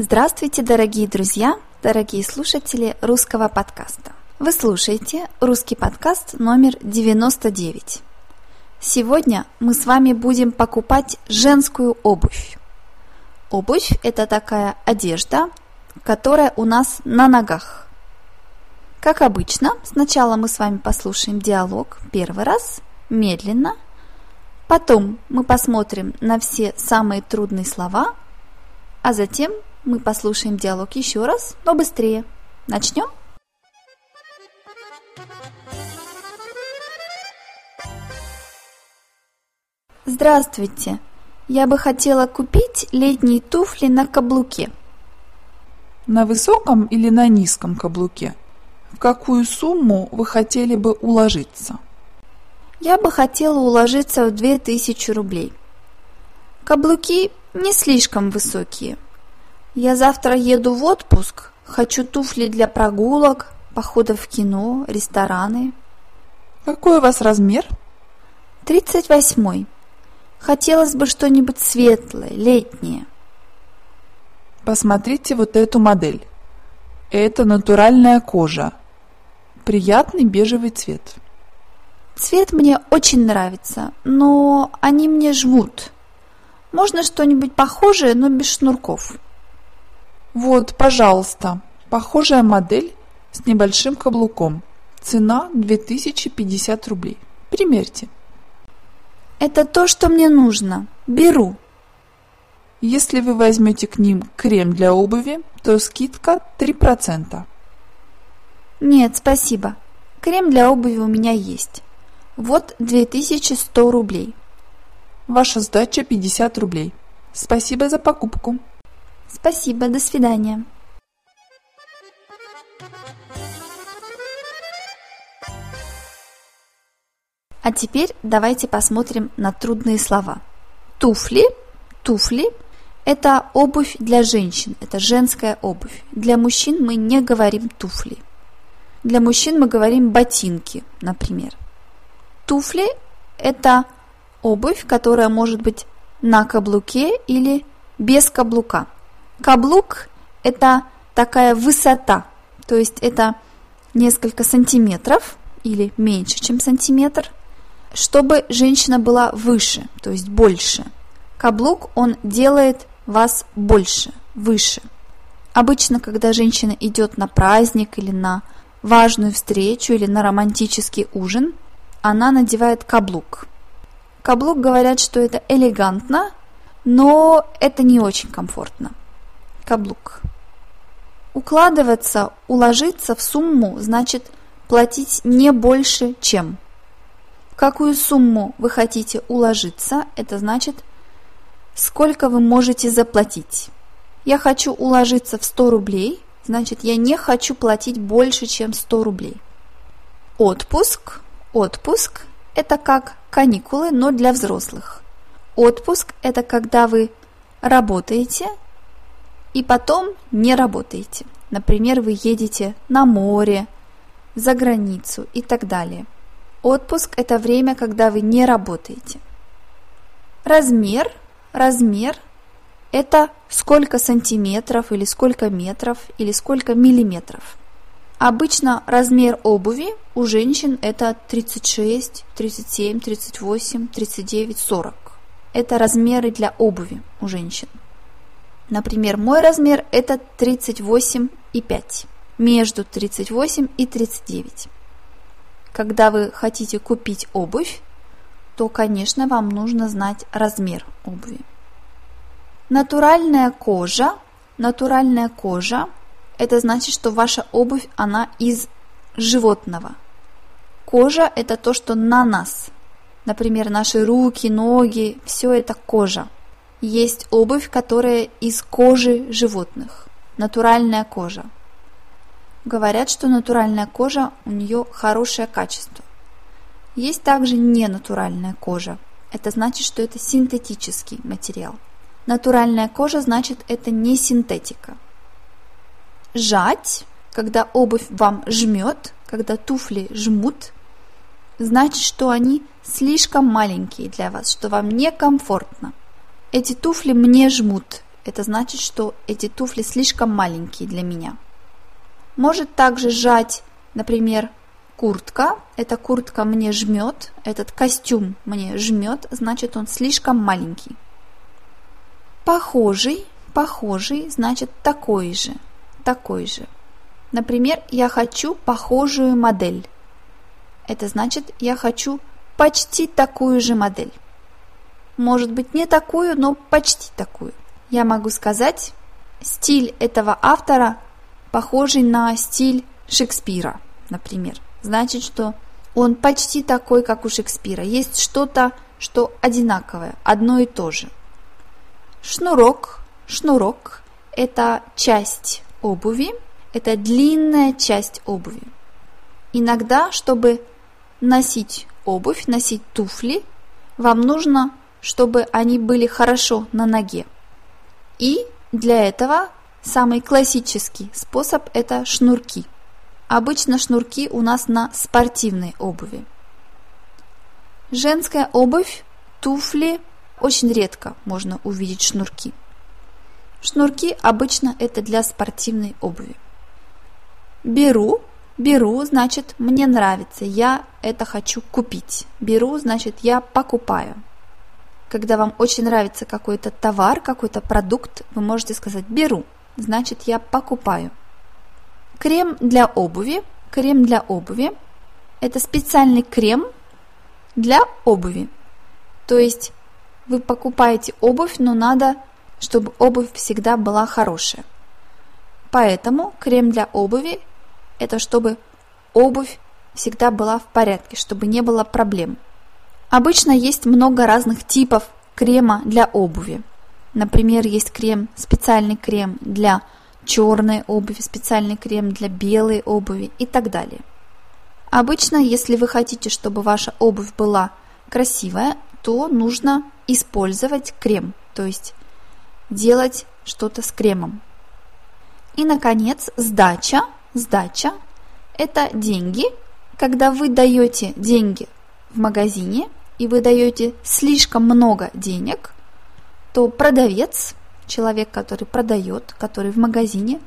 Здравствуйте, дорогие друзья, дорогие слушатели русского подкаста. Вы слушаете русский подкаст номер 99. Сегодня мы с вами будем покупать женскую обувь. Обувь – это такая одежда, которая у нас на ногах. Как обычно, сначала мы с вами послушаем диалог первый раз, медленно, потом мы посмотрим на все самые трудные слова, а затем мы послушаем диалог еще раз, но быстрее. Начнем? Здравствуйте! Я бы хотела купить летние туфли на каблуке. На высоком или на низком каблуке? В какую сумму вы хотели бы уложиться? Я бы хотела уложиться в 2000 рублей. Каблуки не слишком высокие – я завтра еду в отпуск. Хочу туфли для прогулок, походов в кино, рестораны. Какой у вас размер? Тридцать восьмой. Хотелось бы что-нибудь светлое, летнее. Посмотрите вот эту модель. Это натуральная кожа. Приятный бежевый цвет. Цвет мне очень нравится, но они мне жмут. Можно что-нибудь похожее, но без шнурков. Вот, пожалуйста, похожая модель с небольшим каблуком. Цена 2050 рублей. Примерьте. Это то, что мне нужно. Беру. Если вы возьмете к ним крем для обуви, то скидка 3%. Нет, спасибо. Крем для обуви у меня есть. Вот 2100 рублей. Ваша сдача 50 рублей. Спасибо за покупку. Спасибо, до свидания. А теперь давайте посмотрим на трудные слова. Туфли, туфли – это обувь для женщин, это женская обувь. Для мужчин мы не говорим туфли. Для мужчин мы говорим ботинки, например. Туфли – это обувь, которая может быть на каблуке или без каблука – Каблук – это такая высота, то есть это несколько сантиметров или меньше, чем сантиметр, чтобы женщина была выше, то есть больше. Каблук, он делает вас больше, выше. Обычно, когда женщина идет на праздник или на важную встречу или на романтический ужин, она надевает каблук. Каблук говорят, что это элегантно, но это не очень комфортно каблук. Укладываться, уложиться в сумму значит платить не больше, чем. В какую сумму вы хотите уложиться, это значит, сколько вы можете заплатить. Я хочу уложиться в 100 рублей, значит, я не хочу платить больше, чем 100 рублей. Отпуск. Отпуск – это как каникулы, но для взрослых. Отпуск – это когда вы работаете и потом не работаете. Например, вы едете на море, за границу и так далее. Отпуск – это время, когда вы не работаете. Размер, размер – это сколько сантиметров или сколько метров или сколько миллиметров. Обычно размер обуви у женщин это 36, 37, 38, 39, 40. Это размеры для обуви у женщин. Например, мой размер это 38,5, между 38 и 39. Когда вы хотите купить обувь, то, конечно, вам нужно знать размер обуви. Натуральная кожа, натуральная кожа, это значит, что ваша обувь, она из животного. Кожа – это то, что на нас. Например, наши руки, ноги, все это кожа – есть обувь, которая из кожи животных, натуральная кожа. Говорят, что натуральная кожа у нее хорошее качество. Есть также ненатуральная кожа. Это значит, что это синтетический материал. Натуральная кожа значит это не синтетика. Жать, когда обувь вам жмет, когда туфли жмут, значит, что они слишком маленькие для вас, что вам некомфортно. Эти туфли мне жмут. Это значит, что эти туфли слишком маленькие для меня. Может также сжать, например, куртка. Эта куртка мне жмет, этот костюм мне жмет, значит он слишком маленький. Похожий, похожий, значит такой же, такой же. Например, я хочу похожую модель. Это значит, я хочу почти такую же модель. Может быть, не такую, но почти такую. Я могу сказать, стиль этого автора похожий на стиль Шекспира, например. Значит, что он почти такой, как у Шекспира. Есть что-то, что одинаковое, одно и то же. Шнурок, шнурок – это часть обуви, это длинная часть обуви. Иногда, чтобы носить обувь, носить туфли, вам нужно, чтобы они были хорошо на ноге. И для этого самый классический способ – это шнурки. Обычно шнурки у нас на спортивной обуви. Женская обувь, туфли – очень редко можно увидеть шнурки. Шнурки обычно это для спортивной обуви. Беру, беру, значит мне нравится, я это хочу купить. Беру, значит я покупаю. Когда вам очень нравится какой-то товар, какой-то продукт, вы можете сказать «беру», значит я покупаю. Крем для обуви. Крем для обуви – это специальный крем для обуви. То есть вы покупаете обувь, но надо, чтобы обувь всегда была хорошая. Поэтому крем для обуви – это чтобы обувь всегда была в порядке, чтобы не было проблем. Обычно есть много разных типов крема для обуви. Например, есть крем, специальный крем для черной обуви, специальный крем для белой обуви и так далее. Обычно, если вы хотите, чтобы ваша обувь была красивая, то нужно использовать крем, то есть делать что-то с кремом. И, наконец, сдача. Сдача – это деньги, когда вы даете деньги в магазине, и вы даете слишком много денег, то продавец, человек, который продает, который в магазине,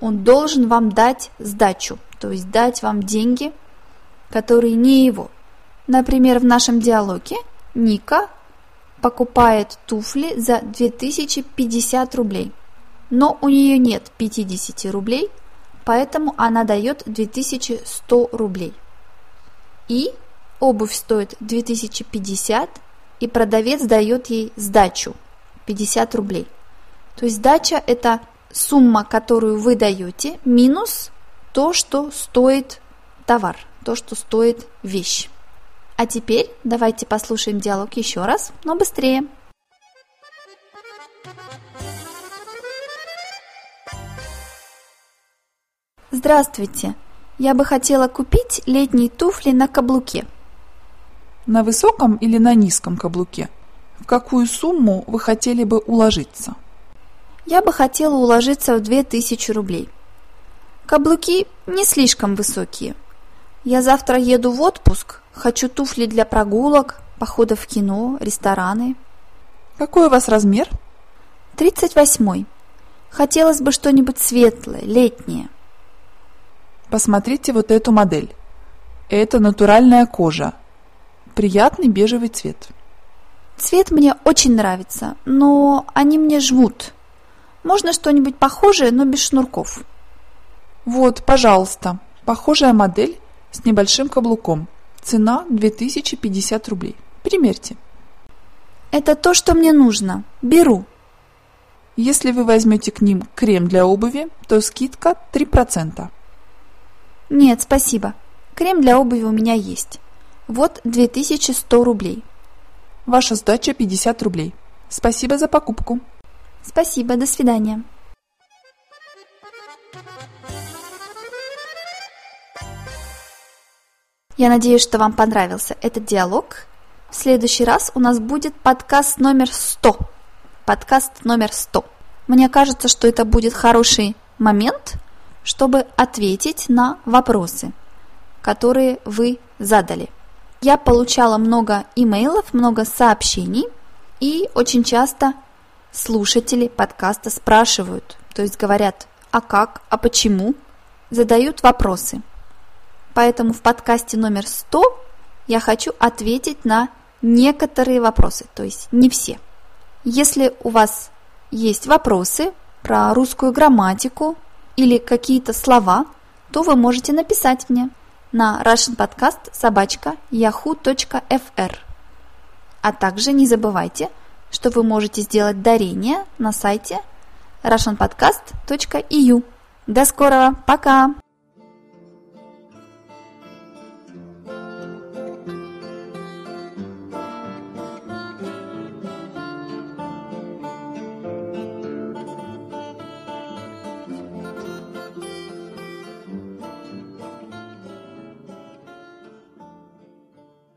он должен вам дать сдачу, то есть дать вам деньги, которые не его. Например, в нашем диалоге Ника покупает туфли за 2050 рублей. Но у нее нет 50 рублей, поэтому она дает 2100 рублей. И обувь стоит 2050, и продавец дает ей сдачу 50 рублей. То есть сдача это сумма, которую вы даете, минус то, что стоит товар, то, что стоит вещь. А теперь давайте послушаем диалог еще раз, но быстрее. Здравствуйте! Я бы хотела купить летние туфли на каблуке. На высоком или на низком каблуке? В какую сумму вы хотели бы уложиться? Я бы хотела уложиться в 2000 рублей. Каблуки не слишком высокие. Я завтра еду в отпуск, Хочу туфли для прогулок, походов в кино, рестораны. Какой у вас размер? 38. Хотелось бы что-нибудь светлое, летнее. Посмотрите вот эту модель. Это натуральная кожа. Приятный бежевый цвет. Цвет мне очень нравится, но они мне жмут. Можно что-нибудь похожее, но без шнурков. Вот, пожалуйста, похожая модель с небольшим каблуком. Цена 2050 рублей. Примерьте. Это то, что мне нужно. Беру. Если вы возьмете к ним крем для обуви, то скидка 3%. Нет, спасибо. Крем для обуви у меня есть. Вот 2100 рублей. Ваша сдача 50 рублей. Спасибо за покупку. Спасибо, до свидания. Я надеюсь, что вам понравился этот диалог. В следующий раз у нас будет подкаст номер 100. Подкаст номер 100. Мне кажется, что это будет хороший момент, чтобы ответить на вопросы, которые вы задали. Я получала много имейлов, много сообщений, и очень часто слушатели подкаста спрашивают, то есть говорят «а как?», «а почему?», задают вопросы. Поэтому в подкасте номер 100 я хочу ответить на некоторые вопросы, то есть не все. Если у вас есть вопросы про русскую грамматику или какие-то слова, то вы можете написать мне на russianpodcast собачка yahoo.fr. А также не забывайте, что вы можете сделать дарение на сайте russianpodcast.eu. До скорого, пока!